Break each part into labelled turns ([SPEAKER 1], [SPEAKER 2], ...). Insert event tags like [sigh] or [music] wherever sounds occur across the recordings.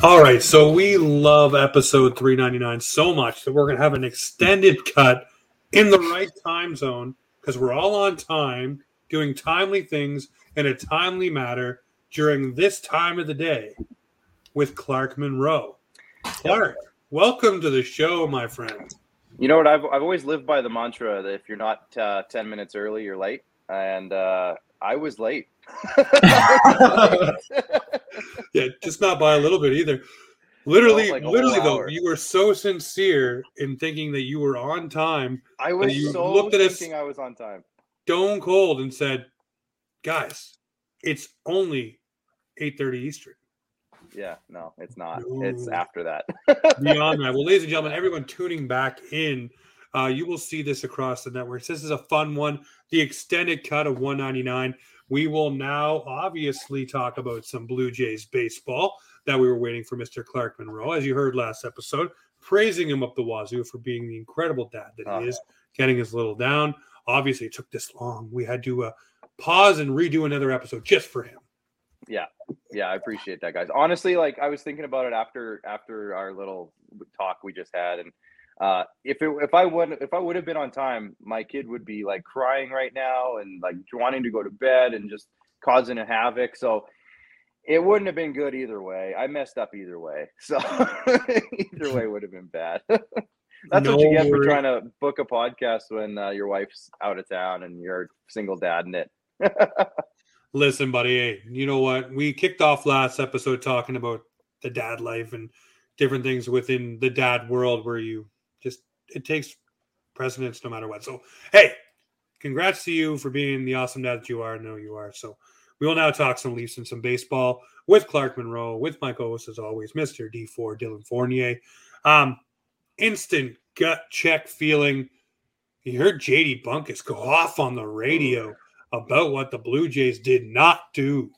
[SPEAKER 1] All right, so we love episode 399 so much that we're going to have an extended cut in the right time zone because we're all on time doing timely things in a timely manner during this time of the day with Clark Monroe. Clark, welcome to the show, my friend.
[SPEAKER 2] You know what? I've, I've always lived by the mantra that if you're not uh, 10 minutes early, you're late. And uh, I was late. [laughs] [laughs]
[SPEAKER 1] yeah, just not by a little bit either. Literally,
[SPEAKER 2] like
[SPEAKER 1] literally though, you were so sincere in thinking that you were on time.
[SPEAKER 2] I was
[SPEAKER 1] you
[SPEAKER 2] so
[SPEAKER 1] looked at us-
[SPEAKER 2] thinking I was on time.
[SPEAKER 1] Stone cold and said, "Guys, it's only 8:30 Eastern."
[SPEAKER 2] Yeah, no, it's not. It's after that.
[SPEAKER 1] Beyond that, well, ladies and gentlemen, [laughs] everyone tuning back in, uh, you will see this across the networks. This is a fun one. The extended cut of 199. We will now obviously talk about some Blue Jays baseball that we were waiting for Mr. Clark Monroe, as you heard last episode, praising him up the wazoo for being the incredible dad that
[SPEAKER 2] Oh.
[SPEAKER 1] he is, getting his little down. Obviously, it took this long. We had to uh, pause and redo another episode just for him.
[SPEAKER 2] Yeah, yeah, I appreciate that, guys. Honestly, like I was thinking about it after after our little talk we just had, and uh, if it, if I would if I would have been on time, my kid would be like crying right now and like wanting to go to bed and just causing a havoc. So it wouldn't have been good either way. I messed up either way. [laughs] So either way would have been bad. [laughs] That's what you
[SPEAKER 1] No
[SPEAKER 2] get for trying to book a podcast when uh, your wife's out of town and you're single dad in it. [laughs]
[SPEAKER 1] Listen, buddy, hey, you know what? We kicked off last episode talking about the dad life and different things within the dad world where you it takes precedence no matter what. So, hey, congrats to you for being the awesome dad that you are. I know you are. So, we will now talk some Leafs and some baseball with Clark Monroe, with my co-host as always, Mr. D4 Dylan Fournier. Um, instant gut check feeling. You heard JD Bunkis go off on the radio about what the Blue Jays did not do.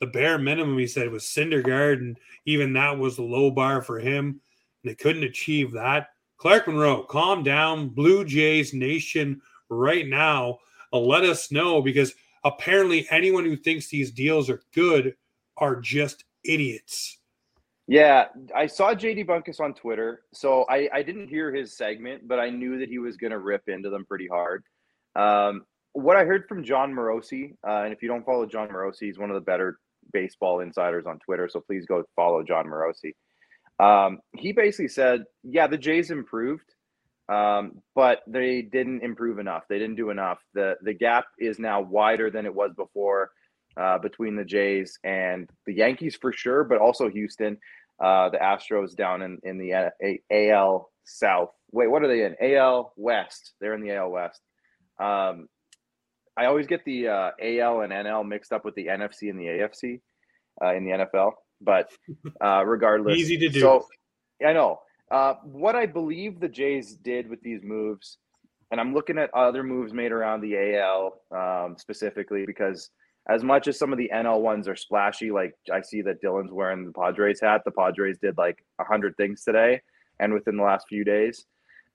[SPEAKER 1] The bare minimum, he said, was Syndergaard, and even that was the low bar for him. And They couldn't achieve that. Clark Monroe, calm down. Blue Jays Nation right now. Uh, let us know because apparently anyone who thinks these deals are good are just idiots.
[SPEAKER 2] Yeah, I saw JD Bunkis on Twitter, so I, I didn't hear his segment, but I knew that he was going to rip into them pretty hard. Um, what I heard from Jon Morosi, uh, and if you don't follow Jon Morosi, he's one of the better baseball insiders on Twitter, so please go follow Jon Morosi. Um, he basically said, yeah, the Jays improved, um, but they didn't improve enough. They didn't do enough. the The gap is now wider than it was before uh, between the Jays and the Yankees for sure, but also Houston, uh, the Astros down in in the A- A- AL South. Wait, what are they in? AL West. They're in the AL West. Um, I always get the uh, AL and NL mixed up with the NFC and the AFC uh, in the NFL, but uh, regardless,
[SPEAKER 1] Easy to do.
[SPEAKER 2] So I know uh, what I believe the Jays did with these moves, and I'm looking at other moves made around the AL um, specifically because as much as some of the NL ones are splashy, like I see that Dylan's wearing the Padres hat. The Padres did like a hundred things today, and within the last few days,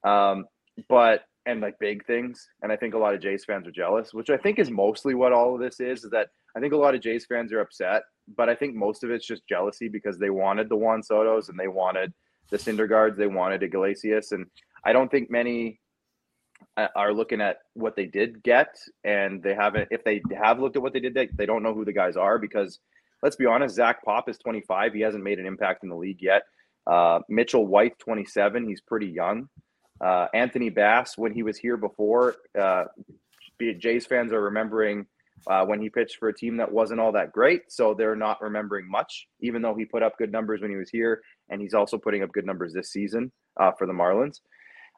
[SPEAKER 2] um, but and like big things. And I think a lot of Jays fans are jealous, which I think is mostly what all of this is. Is that I think a lot of Jays fans are upset, but I think most of it's just jealousy because they wanted the Juan Soto's and they wanted the Syndergaards, they wanted Iglesias, and I don't think many uh, are looking at what they did get, and they haven't. If they have looked at what they did, they, they don't know who the guys are because let's be honest, Zach Pop is 25. He hasn't made an impact in the league yet. Uh, Mitchell White, 27. He's pretty young. Uh, Anthony Bass, when he was here before, uh, Jays fans are remembering uh, when he pitched for a team that wasn't all that great. So they're not remembering much, even though he put up good numbers when he was here. And he's also putting up good numbers this season uh, for the Marlins.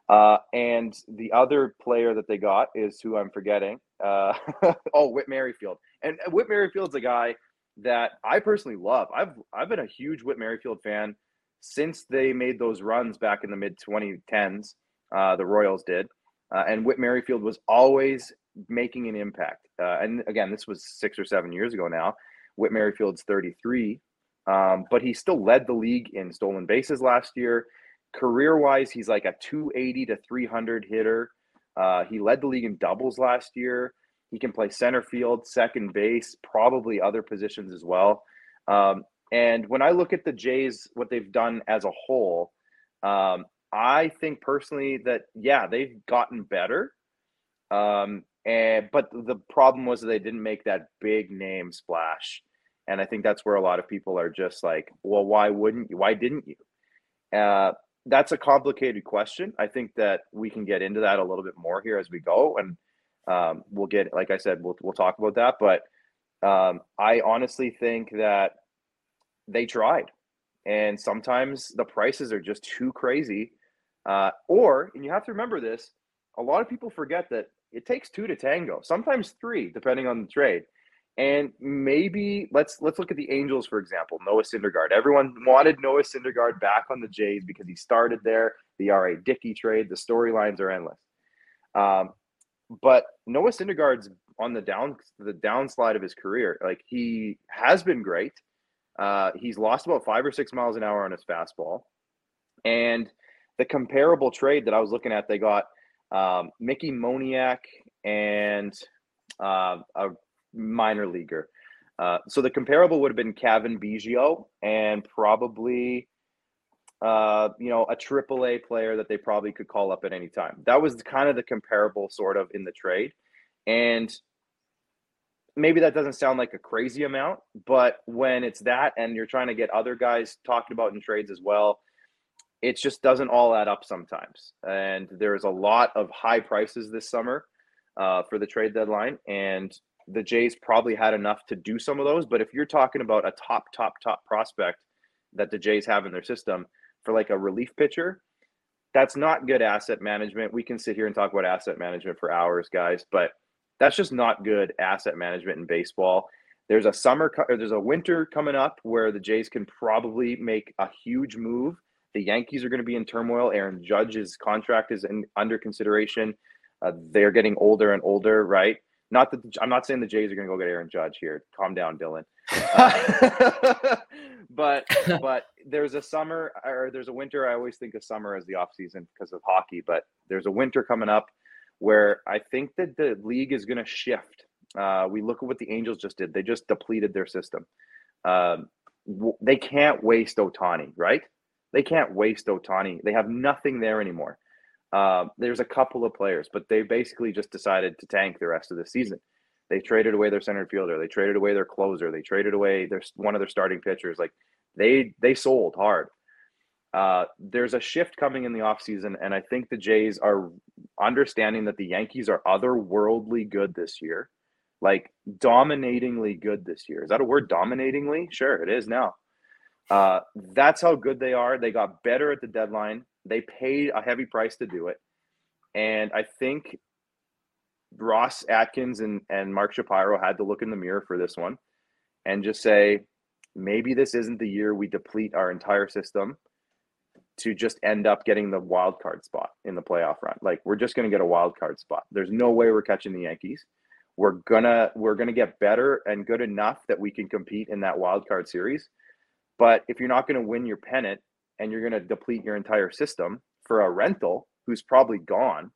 [SPEAKER 2] Uh, and the other player that they got is who I'm forgetting. Uh, [laughs] oh, Whit Merrifield. And Whit Merrifield's a guy that I personally love. I've I've been a huge Whit Merrifield fan since they made those runs back in the mid 2010s. Uh, the Royals did, uh, and Whit Merrifield was always making an impact. Uh, and again, this was six or seven years ago now. Whit Merrifield's 33, um, but he still led the league in stolen bases last year. Career wise, he's like a 280 to 300 hitter. Uh, he led the league in doubles last year. He can play center field, second base, probably other positions as well. Um, And when I look at the Jays, what they've done as a whole, um, I think personally that yeah, they've gotten better. Um, and but the problem was they didn't make that big name splash. And I think that's where a lot of people are just like, well, why wouldn't you? Why didn't you? Uh, that's a complicated question. I think that we can get into that a little bit more here as we go, and um, we'll get, like I said, we'll we'll talk about that. But um, I honestly think that they tried, and sometimes the prices are just too crazy. Uh, or, and you have to remember this: a lot of people forget that it takes two to tango, sometimes three, depending on the trade. And maybe let's let's look at the Angels for example. Noah Syndergaard. Everyone wanted Noah Syndergaard back on the Jays because he started there. The R.A. Dickey trade. The storylines are endless. Um, but Noah Syndergaard's on the down the downslide of his career. Like he has been great. Uh, he's lost about five or six miles an hour on his fastball. And the comparable trade that I was looking at, they got um, Mickey Moniak and uh, a minor leaguer. Uh, so the comparable would have been Cavan Biggio and probably, uh, you know, a triple A player that they probably could call up at any time. That was kind of the comparable sort of in the trade. And maybe that doesn't sound like a crazy amount, but when it's that and you're trying to get other guys talked about in trades as well, it just doesn't all add up sometimes. And there's a lot of high prices this summer uh, for the trade deadline. And the Jays probably had enough to do some of those. But if you're talking about a top, top, top prospect that the Jays have in their system for like a relief pitcher, that's not good asset management. We can sit here and talk about asset management for hours, guys, but that's just not good asset management in baseball. There's a summer there's a winter coming up where the Jays can probably make a huge move. The Yankees are going to be in turmoil. Aaron Judge's contract is in, under consideration. Uh, they're getting older and older, right? Not that I'm not saying the Jays are going to go get Aaron Judge here. Calm down, Dylan. [laughs] Uh, [laughs] but [laughs] but there's a summer or there's a winter. I always think of summer as the off season because of hockey. But there's a winter coming up where I think that the league is going to shift. Uh, we look at what the Angels just did. They just depleted their system. Um, they can't waste Ohtani, right? They can't waste Ohtani. They have nothing there anymore. Um, there's a couple of players, but they basically just decided to tank the rest of the season. They traded away their center fielder. They traded away their closer. They traded away their one of their starting pitchers. Like they they sold hard. Uh, there's a shift coming in the offseason, and I think the Jays are understanding that the Yankees are otherworldly good this year, like dominatingly good this year. Is that a word? Dominatingly? Sure, it is now. Uh, that's how good they are. They got better at the deadline. They paid a heavy price to do it. And I think Ross Atkins and, and Mark Shapiro had to look in the mirror for this one and just say, maybe this isn't the year we deplete our entire system to just end up getting the wild card spot in the playoff run. Like we're just going to get a wild card spot. There's no way we're catching the Yankees. We're gonna we're gonna get better and good enough that we can compete in that wild card series. But if you're not going to win your pennant and you're going to deplete your entire system for a rental who's probably gone,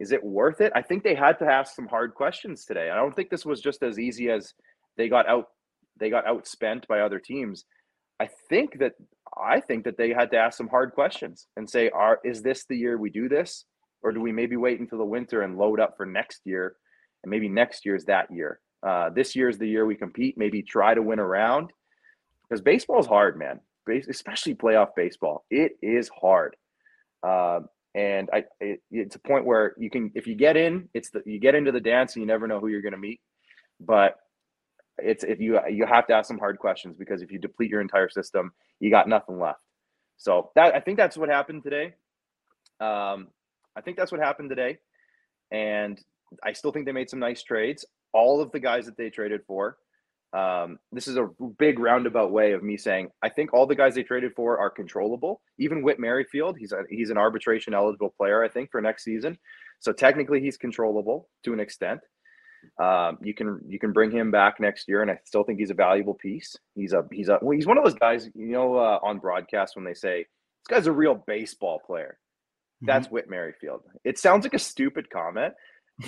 [SPEAKER 2] is it worth it? I think they had to ask some hard questions today. I don't think this was just as easy as they got out they got outspent by other teams. I think that I think that they had to ask some hard questions and say, "Are is this the year we do this, or do we maybe wait until the winter and load up for next year, and maybe next year is that year? Uh, this year is the year we compete. Maybe try to win around because baseball is hard, man especially playoff baseball. It is hard. Uh, and I, it, it's a point where you can, if you get in, it's the, you get into the dance and you never know who you're going to meet. But it's, if you, you have to ask some hard questions because if you deplete your entire system, you got nothing left. So that, I think that's what happened today. Um, I think that's what happened today. And I still think they made some nice trades. All of the guys that they traded for, um, this is a big roundabout way of me saying I think all the guys they traded for are controllable. Even Whit Merrifield, he's a, he's an arbitration eligible player, I think, for next season. So technically, he's controllable to an extent. Um, you can you can bring him back next year, and I still think he's a valuable piece. He's a he's a well, he's one of those guys you know uh, on broadcast when they say this guy's a real baseball player. Mm-hmm. That's Whit Merrifield. It sounds like a stupid comment,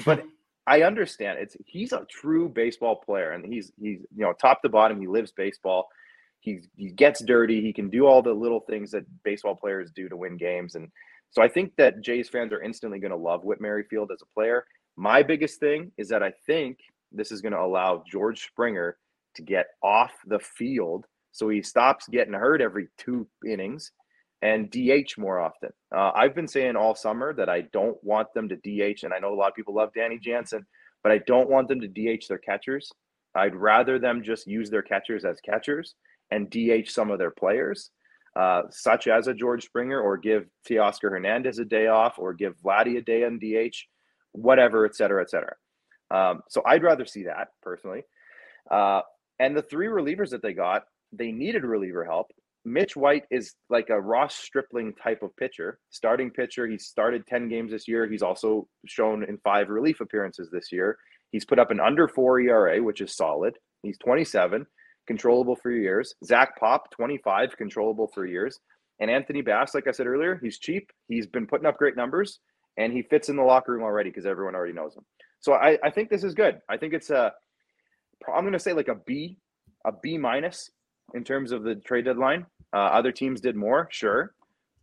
[SPEAKER 2] but I understand it's he's a true baseball player and he's he's you know top to bottom he lives baseball. He, he gets dirty. He can do all the little things that baseball players do to win games. And so I think that Jays fans are instantly going to love Whit Merrifield as a player. My biggest thing is that I think this is going to allow George Springer to get off the field so he stops getting hurt every two innings and DH more often. Uh, I've been saying all summer that I don't want them to DH, and I know a lot of people love Danny Jansen, but I don't want them to DH their catchers. I'd rather them just use their catchers as catchers and DH some of their players, uh, such as a George Springer, or give Teoscar Hernandez a day off, or give Vladdy a day on DH, whatever, et cetera, et cetera. Um, so I'd rather see that personally. Uh, and the three relievers that they got, they needed reliever help. Mitch White is like a Ross Stripling type of pitcher, starting pitcher. He's started 10 games this year. He's also shown in five relief appearances this year. He's put up an under four ERA, which is solid. He's 27, controllable for years. Zach Pop, 25, controllable for years. And Anthony Bass, like I said earlier, he's cheap. He's been putting up great numbers and he fits in the locker room already because everyone already knows him. So I, I think this is good. I think it's a, I'm going to say like a B, a B minus in terms of the trade deadline. Uh, other teams did more, sure,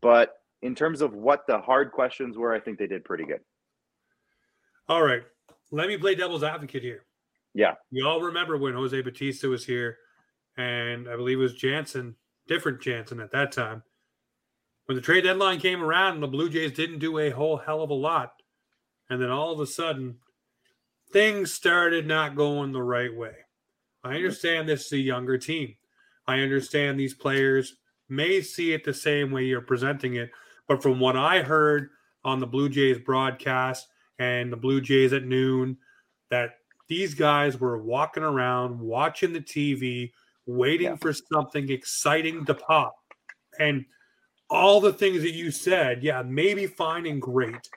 [SPEAKER 2] but in terms of what the hard questions were, I think they did pretty good.
[SPEAKER 1] All right, let me play devil's advocate here.
[SPEAKER 2] Yeah,
[SPEAKER 1] you all remember when Jose Bautista was here, and I believe it was Jansen, different Jansen at that time. When the trade deadline came around, the Blue Jays didn't do a whole hell of a lot, and then all of a sudden, things started not going the right way. I understand this is a younger team. I understand these players may see it the same way you're presenting it, but from what I heard on the Blue Jays broadcast and the Blue Jays at noon, that these guys were walking around watching the TV, waiting yeah. for something exciting to pop. And all the things that you said, yeah, maybe fine and great.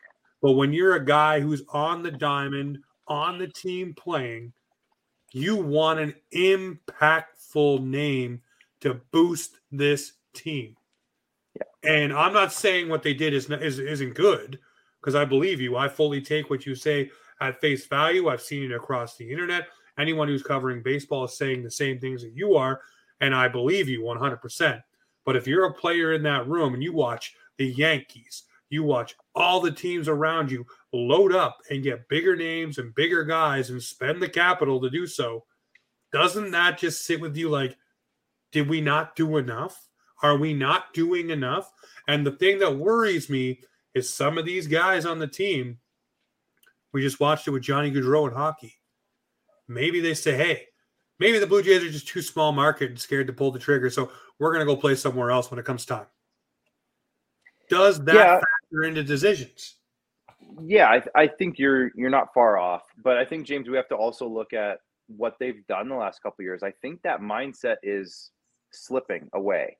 [SPEAKER 1] But when you're a guy who's on the diamond, on the team playing, you want an impactful name to boost this team. Yeah. And I'm not saying what they did is, is isn't good because I believe you. I fully take what you say at face value. I've seen it across the internet. Anyone who's covering baseball is saying the same things that you are, and I believe you 100%. But if you're a player in that room and you watch the Yankees, you watch all the teams around you load up and get bigger names and bigger guys and spend the capital to do so, doesn't that just sit with you like, did we not do enough? Are we not doing enough? And the thing that worries me is some of these guys on the team. We just watched it with Johnny Gaudreau in hockey. Maybe they say, hey, maybe the Blue Jays are just too small market and scared to pull the trigger. So we're going to go play somewhere else when it comes time. Does that yeah. Factor into decisions?
[SPEAKER 2] Yeah, I, I think you're you're not far off, but I think James, we have to also look at what they've done the last couple years. I think that mindset is slipping away.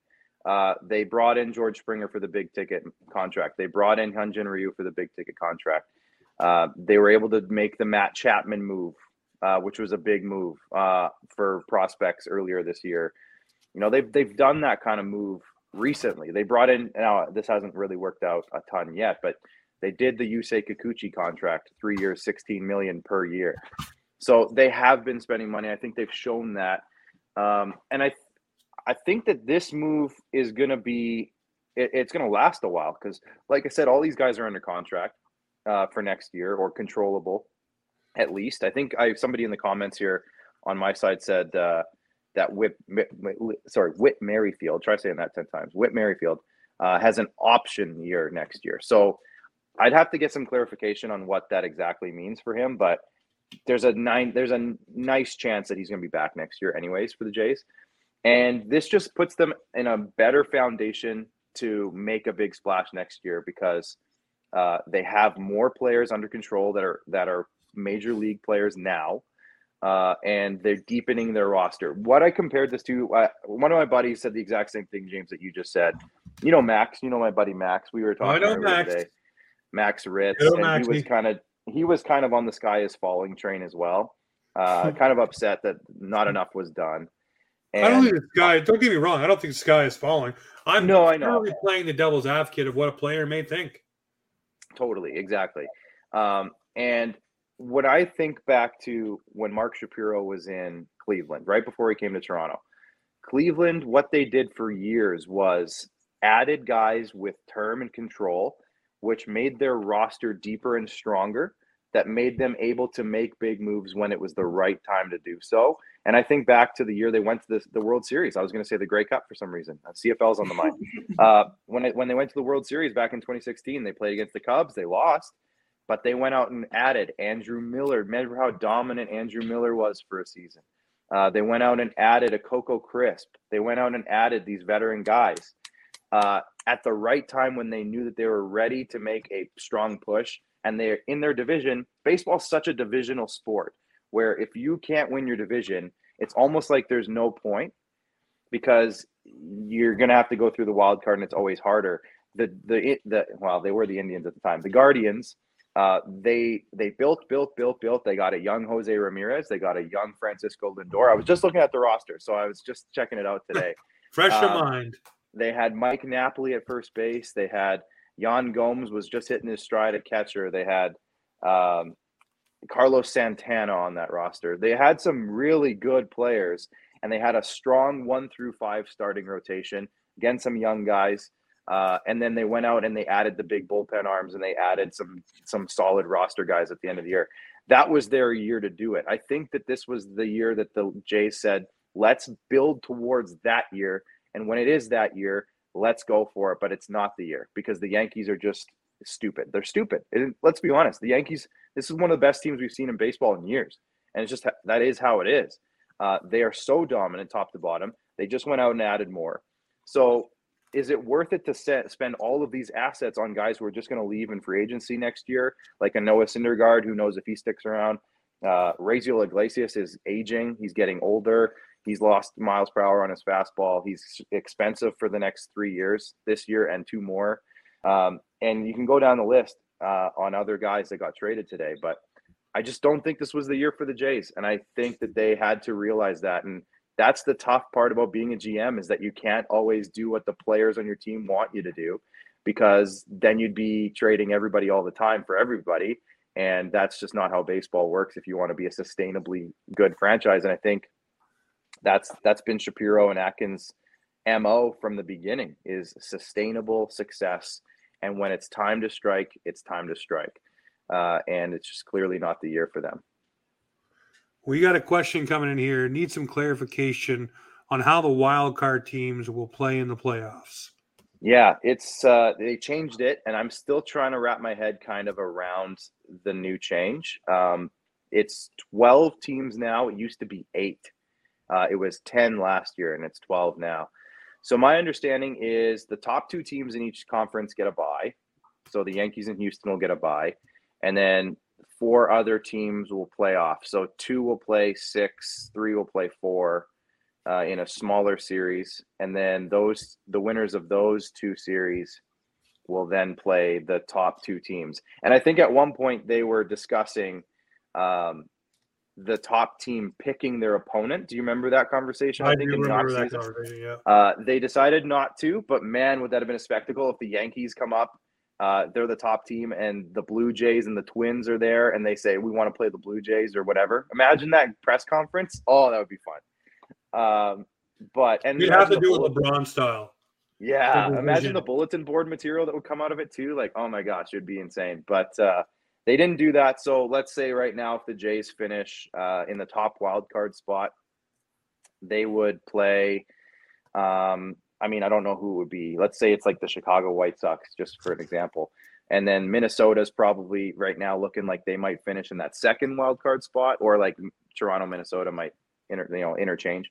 [SPEAKER 2] Uh, they brought in George Springer for the big ticket contract. They brought in Hyun-Jin Ryu for the big ticket contract. Uh, they were able to make the Matt Chapman move, uh, which was a big move uh, for prospects earlier this year. You know, they've they've done that kind of move recently. They brought in now this hasn't really worked out a ton yet, but they did the Yusei Kikuchi contract, three years, 16 million per year. So they have been spending money. I think they've shown that. Um, and I I think that this move is going to be it, it's going to last a while because, like I said, all these guys are under contract uh, for next year or controllable, at least. I think I somebody in the comments here on my side said uh, that Whit, sorry, Whit Merrifield. Try saying that ten times. Whit Merrifield uh, has an option year next year, so I'd have to get some clarification on what that exactly means for him, but. There's a nine. There's a nice chance that he's going to be back next year, anyways, for the Jays. And this just puts them in a better foundation to make a big splash next year because uh, they have more players under control that are that are major league players now, uh, and they're deepening their roster. What I compared this to, uh, one of my buddies said the exact same thing, James, that you just said. You know Max, you know my buddy Max. We were talking
[SPEAKER 1] I know Max. today.
[SPEAKER 2] Max Ritz, and he was kind of he was kind of on the sky is falling train as well. Uh, [laughs] kind of upset that not enough was done.
[SPEAKER 1] And I don't think the sky. Don't get me wrong. I don't think the sky is falling. I'm
[SPEAKER 2] no, I know.
[SPEAKER 1] playing the devil's advocate of what a player may think.
[SPEAKER 2] Totally, exactly. Um, and when I think back to when Mark Shapiro was in Cleveland, right before he came to Toronto, Cleveland, what they did for years was added guys with term and control, which made their roster deeper and stronger, that made them able to make big moves when it was the right time to do so. And I think back to the year they went to the, the World Series. I was going to say the Grey Cup for some reason. Uh, CFL's on the mind. [laughs] uh, when it, when they went to the World Series back in 2016, they played against the Cubs. They lost, but they went out and added Andrew Miller. Remember how dominant Andrew Miller was for a season. Uh, they went out and added a Coco Crisp. They went out and added these veteran guys uh, at the right time when they knew that they were ready to make a strong push. And they're in their division. Baseball's such a divisional sport where if you can't win your division, it's almost like there's no point because you're going to have to go through the wild card and it's always harder. The, the, the, well, they were the Indians at the time. The Guardians uh, they they built, built, built, built. They got a young Jose Ramirez. They got a young Francisco Lindor. I was just looking at the roster, so I was just checking it out today. [laughs]
[SPEAKER 1] Fresh um, in mind.
[SPEAKER 2] They had Mike Napoli at first base. They had Yan Gomes was just hitting his stride at catcher. They had um, Carlos Santana on that roster. They had some really good players, and they had a strong one through five starting rotation. Again, some young guys. Uh, and then they went out and they added the big bullpen arms and they added some some solid roster guys at the end of the year. That was their year to do it. I think that this was the year that the Jays said, "Let's build towards that year." And when it is that year, let's go for it. But it's not the year because the Yankees are just stupid. They're stupid. Let's be honest. The Yankees. This is one of the best teams we've seen in baseball in years, and it's just that is how it is. Uh, they are so dominant, top to bottom. They just went out and added more. So is it worth it to set, spend all of these assets on guys who are just going to leave in free agency next year, like a Noah Syndergaard, who knows if he sticks around? Uh, Raisel Iglesias is aging; he's getting older. He's lost miles per hour on his fastball. He's expensive for the next three years, this year and two more. Um, and you can go down the list uh, on other guys that got traded today, but I just don't think this was the year for the Jays, and I think that they had to realize that and that's the tough part about being a GM is that you can't always do what the players on your team want you to do because then you'd be trading everybody all the time for everybody. And that's just not how baseball works if you want to be a sustainably good franchise. And I think that's that's been Shapiro and Atkins MO from the beginning is sustainable success. And when it's time to strike it's time to strike. Uh, and it's just clearly not the year for them
[SPEAKER 1] we got a question coming in here. Need some clarification on how the wild card teams will play in the playoffs.
[SPEAKER 2] Yeah, it's uh, they changed it, and I'm still trying to wrap my head kind of around the new change. Um, it's 12 teams now. It used to be eight. Uh, it was 10 last year, and it's 12 now. So my understanding is the top two teams in each conference get a bye. So the Yankees and Houston will get a bye, and then four other teams will play off. So two will play six, three will play four uh, in a smaller series, and then those the winners of those two series will then play the top two teams. And I think at one point they were discussing um, the top team picking their opponent. Do you remember that conversation?
[SPEAKER 1] I, I think do remember that conversation. Yeah.
[SPEAKER 2] Uh, they decided not to, but man, would that have been a spectacle if the Yankees come up uh, they're the top team, and the Blue Jays and the Twins are there, and they say we want to play the Blue Jays or whatever. Imagine that press conference. Oh, that would be fun. Um, but and
[SPEAKER 1] you have to do it LeBron style.
[SPEAKER 2] Yeah, imagine the bulletin board material that would come out of it too. Like, oh my gosh, it'd be insane. But uh, they didn't do that. So let's say right now, if the Jays finish uh, in the top wild card spot, they would play um, I mean, I don't know who it would be. Let's say it's like the Chicago White Sox, just for an example. And then Minnesota's probably right now looking like they might finish in that second wild card spot, or like Toronto, Minnesota might inter, you know interchange.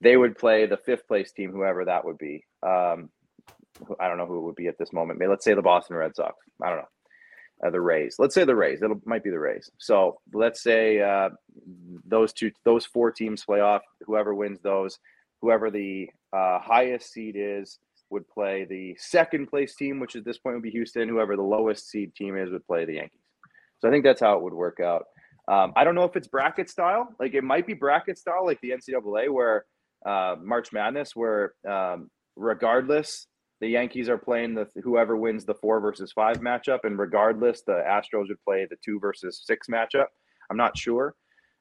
[SPEAKER 2] They would play the fifth place team, whoever that would be. Um, I don't know who it would be at this moment. Maybe let's say the Boston Red Sox. I don't know. Uh, the Rays. Let's say the Rays. It might be the Rays. So let's say uh, those two, those four teams play off. Whoever wins those, whoever the uh, highest seed is would play the second place team, which at this point would be Houston. Whoever the lowest seed team is would play the Yankees. So I think that's how it would work out. Um, I don't know if it's bracket style. Like it might be bracket style, like the NCAA, where uh, March Madness, where um, regardless the Yankees are playing the whoever wins the four versus five matchup, and regardless the Astros would play the two versus six matchup. I'm not sure.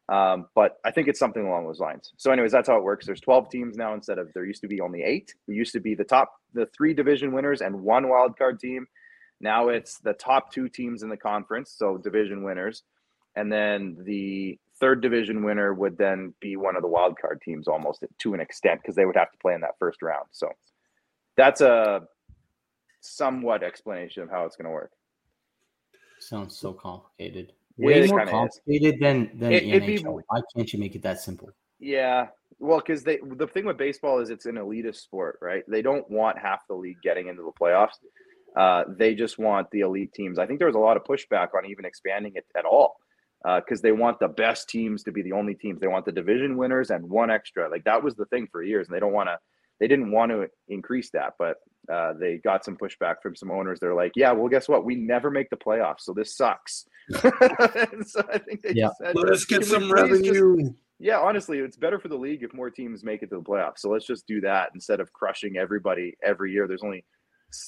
[SPEAKER 2] Um, but I think it's something along those lines. So, anyways, that's how it works. There's 12 teams now instead of there used to be only eight. It used to be the top, the three division winners and one wild card team. Now it's the top two teams in the conference, so division winners, and then the third division winner would then be one of the wild card teams almost to an extent because they would have to play in that first round. So that's a somewhat explanation of how it's going to work.
[SPEAKER 3] Sounds so complicated. Way more complicated is. than than it, NHL. Be, Why can't you make it that simple?
[SPEAKER 2] Yeah, well, because they the thing with baseball is it's an elitist sport, right? They don't want half the league getting into the playoffs. Uh, they just want the elite teams. I think there was a lot of pushback on even expanding it at all because uh, they want the best teams to be the only teams. They want the division winners and one extra. Like that was the thing for years, and they don't want to. They didn't want to increase that, but uh, they got some pushback from some owners. They're like, "Yeah, well, guess what? We never make the playoffs, so this sucks." [laughs] so I think they yeah. said,
[SPEAKER 1] "Let us get some revenue."
[SPEAKER 2] Just, yeah, honestly, it's better for the league if more teams make it to the playoffs. So let's just do that instead of crushing everybody every year. There's only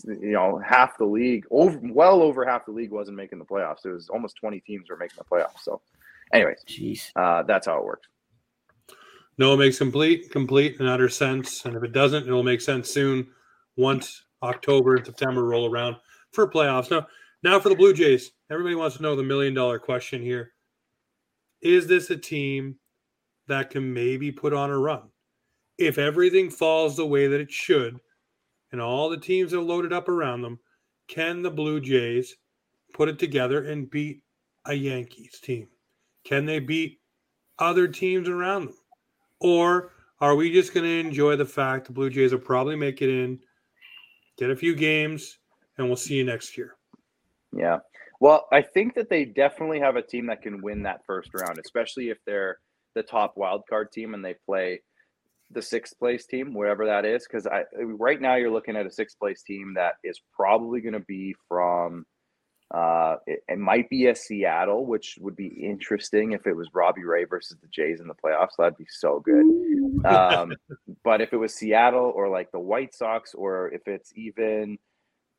[SPEAKER 2] you know half the league over well over half the league wasn't making the playoffs it was almost 20 teams were making the playoffs so anyways Jeez. Uh, that's how it works
[SPEAKER 1] no it makes complete complete and utter sense and if it doesn't it'll make sense soon once october and september roll around for playoffs now now for the blue jays everybody wants to know the million dollar question here is this a team that can maybe put on a run if everything falls the way that it should and all the teams are loaded up around them, can the Blue Jays put it together and beat a Yankees team? Can they beat other teams around them? Or are we just going to enjoy the fact the Blue Jays will probably make it in, get a few games, and we'll see you next year?
[SPEAKER 2] Yeah. Well, I think that they definitely have a team that can win that first round, especially if they're the top wild card team and they play – the sixth place team, wherever that is, because I right now you're looking at a sixth place team that is probably going to be from. Uh, it, it, might be a Seattle, which would be interesting if it was Robbie Ray versus the Jays in the playoffs. That'd be so good. Um, [laughs] but if it was Seattle or like the White Sox, or if it's even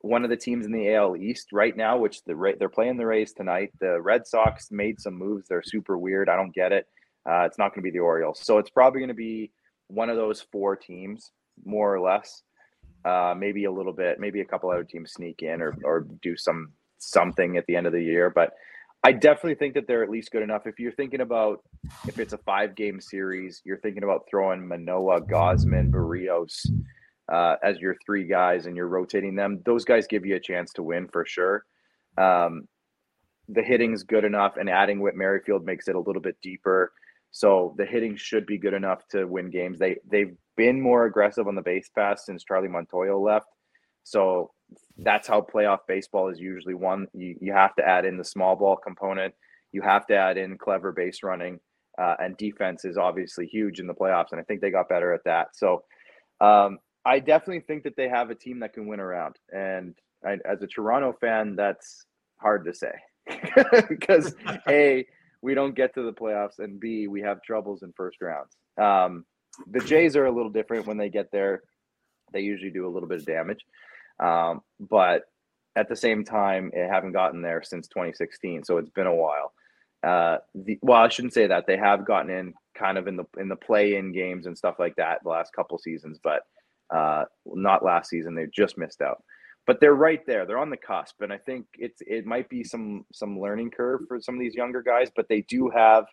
[SPEAKER 2] one of the teams in the AL East right now, which the they're playing the Rays tonight. The Red Sox made some moves. They're super weird. I don't get it. Uh, it's not going to be the Orioles, so it's probably going to be one of those four teams, more or less. Uh, maybe a little bit, maybe a couple other teams sneak in or or do some something at the end of the year. But I definitely think that they're at least good enough. If you're thinking about if it's a five game series, you're thinking about throwing Manoah, Gausman, Berrios uh, as your three guys, and you're rotating them. Those guys give you a chance to win for sure. Um, the hitting's good enough, and adding Whit Merrifield makes it a little bit deeper. So the hitting should be good enough to win games. They they've been more aggressive on the base pass since Charlie Montoyo left. So that's how playoff baseball is usually won. You, you have to add in the small ball component. You have to add in clever base running, uh, and defense is obviously huge in the playoffs. And I think they got better at that. So um, I definitely think that they have a team that can win around. And I, as a Toronto fan, that's hard to say [laughs] because [laughs] a we don't get to the playoffs, and B, we have troubles in first rounds. Um, the Jays are a little different when they get there. They usually do a little bit of damage, um, but at the same time, it haven't gotten there since 2016, so it's been a while. Uh, the, well, I shouldn't say that they have gotten in kind of in the in the play-in games and stuff like that the last couple seasons, but uh, not last season. They just missed out but they're right there. They're on the cusp, and I think it's it might be some some learning curve for some of these younger guys, but they do have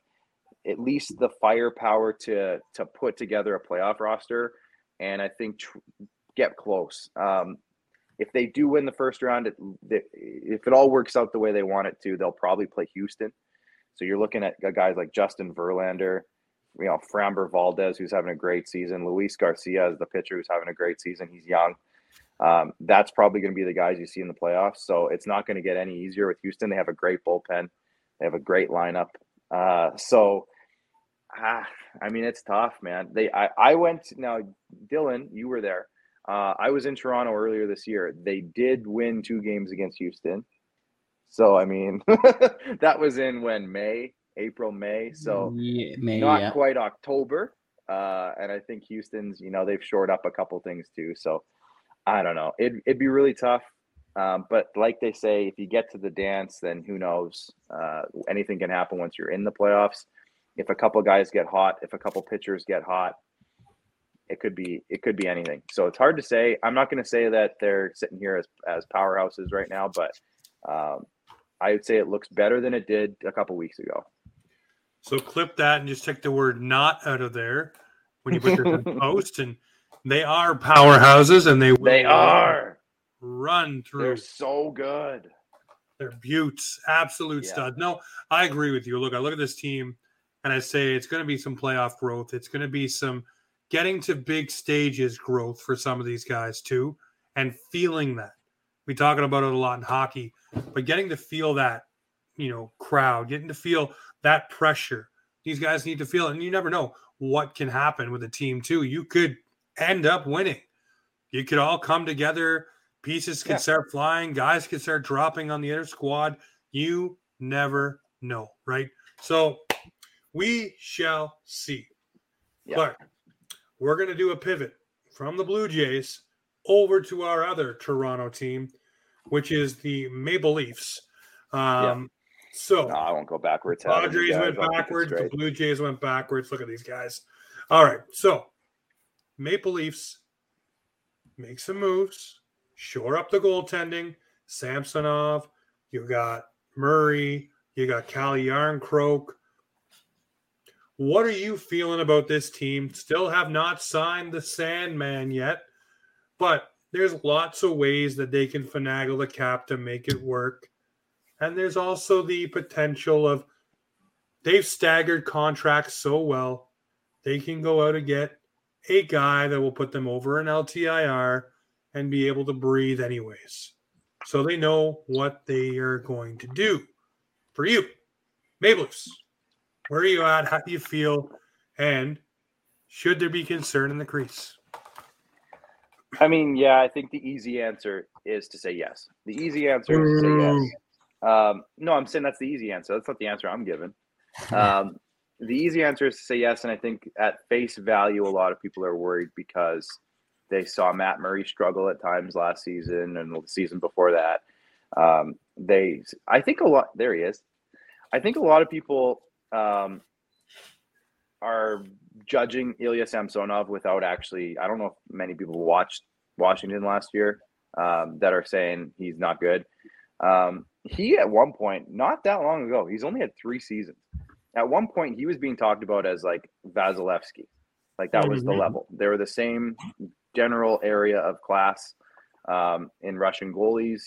[SPEAKER 2] at least the firepower to to put together a playoff roster, and I think tr- get close. Um, if they do win the first round, it, if it all works out the way they want it to, they'll probably play Houston. So you're looking at guys like Justin Verlander, you know, Framber Valdez, who's having a great season. Luis Garcia is the pitcher who's having a great season. He's young. Um, that's probably going to be the guys you see in the playoffs. So it's not going to get any easier with Houston. They have a great bullpen. They have a great lineup. Uh, so, ah, I mean, it's tough, man. They, I, I went now, Dylan, you were there. Uh, I was in Toronto earlier this year. They did win two games against Houston. So, I mean, [laughs] that was in when May, April, May. So, yeah, May, not yeah. quite October. Uh, and I think Houston's, you know, they've shored up a couple things too. So, I don't know. It, it'd be really tough. Um, but like they say, if you get to the dance, then who knows? Uh, anything can happen once you're in the playoffs. if a couple guys get hot, if a couple pitchers get hot, it could be it could be anything. So it's hard to say. I'm not going to say that they're sitting here as as powerhouses right now, but um, I would say it looks better than it did a couple weeks ago.
[SPEAKER 1] So clip that and just take the word "not" out of there when you put your [laughs] post. And they are powerhouses, and they
[SPEAKER 2] they are
[SPEAKER 1] run through.
[SPEAKER 2] They're so good.
[SPEAKER 1] They're buttes, absolute yeah. stud. No, I agree with you. Look, I look at this team, and I say it's going to be some playoff growth. It's going to be some getting to big stages growth for some of these guys too, and feeling that. We talking about it a lot in hockey, but getting to feel that, you know, crowd, getting to feel that pressure. These guys need to feel it, and you never know what can happen with a team too. You could end up winning. You could all come together. Pieces could yeah. start flying. Guys could start dropping on the other squad. You never know, right? So we shall see. Yeah. But we're going to do a pivot from the Blue Jays over to our other Toronto team, which is the Maple Leafs. Um, yeah. So
[SPEAKER 2] no, I won't go backwards.
[SPEAKER 1] Padres went backwards. The Blue Jays went backwards. Look at these guys. All right. So Maple Leafs make some moves, shore up the goaltending. Samsonov, you got Murray, you got Calle Jarnkrok, what are you feeling about this team? Still have not signed the Sandman yet, but there's lots of ways that they can finagle the cap to make it work. And there's also the potential of they've staggered contracts so well, they can go out and get a guy that will put them over an LTIR and be able to breathe anyways. So they know what they are going to do. For you, Leafs, where are you at? How do you feel? And should there be concern in the crease?
[SPEAKER 2] I mean, yeah, I think the easy answer is to say yes. The easy answer is to say yes. Um, no, I'm saying that's the easy answer. That's not the answer I'm giving. [laughs] Um, the easy answer is to say yes, and I think at face value, a lot of people are worried because they saw Matt Murray struggle at times last season and the season before that. Um, they, I think a lot. There he is. I think a lot of people um, are judging Ilya Samsonov without actually. I don't know if many people watched Washington last year um, that are saying he's not good. Um, he at one point, not that long ago, he's only had three seasons. At one point, he was being talked about as like Vasilevskiy, like that was the mm-hmm. level. They were the same general area of class um, in Russian goalies,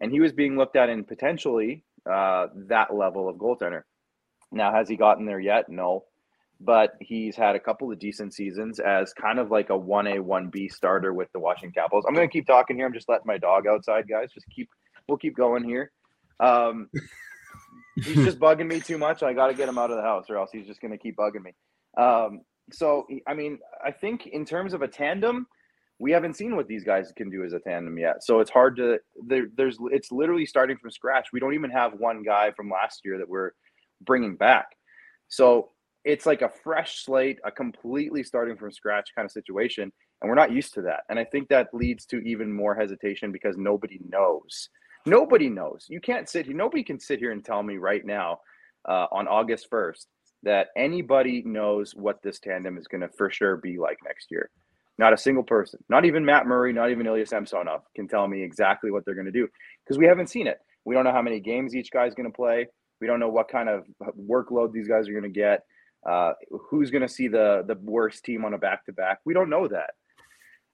[SPEAKER 2] and he was being looked at in potentially uh, that level of goaltender. Now, has he gotten there yet? No. But he's had a couple of decent seasons as kind of like a 1A, 1B starter with the Washington Capitals. I'm going to keep talking here. I'm just letting my dog outside, guys. Just keep, we'll keep going here. Um, [laughs] he's just bugging me too much. I got to get him out of the house or else he's just going to keep bugging me. Um, so, I mean, I think in terms of a tandem, we haven't seen what these guys can do as a tandem yet. So it's hard to, there, there's, it's literally starting from scratch. We don't even have one guy from last year that we're, bringing back. So it's like a fresh slate, a completely starting from scratch kind of situation. And we're not used to that. And I think that leads to even more hesitation because nobody knows. Nobody knows. You can't sit here, nobody can sit here and tell me right now uh, on August 1st that anybody knows what this tandem is going to for sure be like next year. Not a single person, not even Matt Murray, not even Ilya Samsonov can tell me exactly what they're going to do because we haven't seen it. We don't know how many games each guy's going to play. We don't know what kind of workload these guys are going to get. Uh, who's going to see the the worst team on a back to back? We don't know that.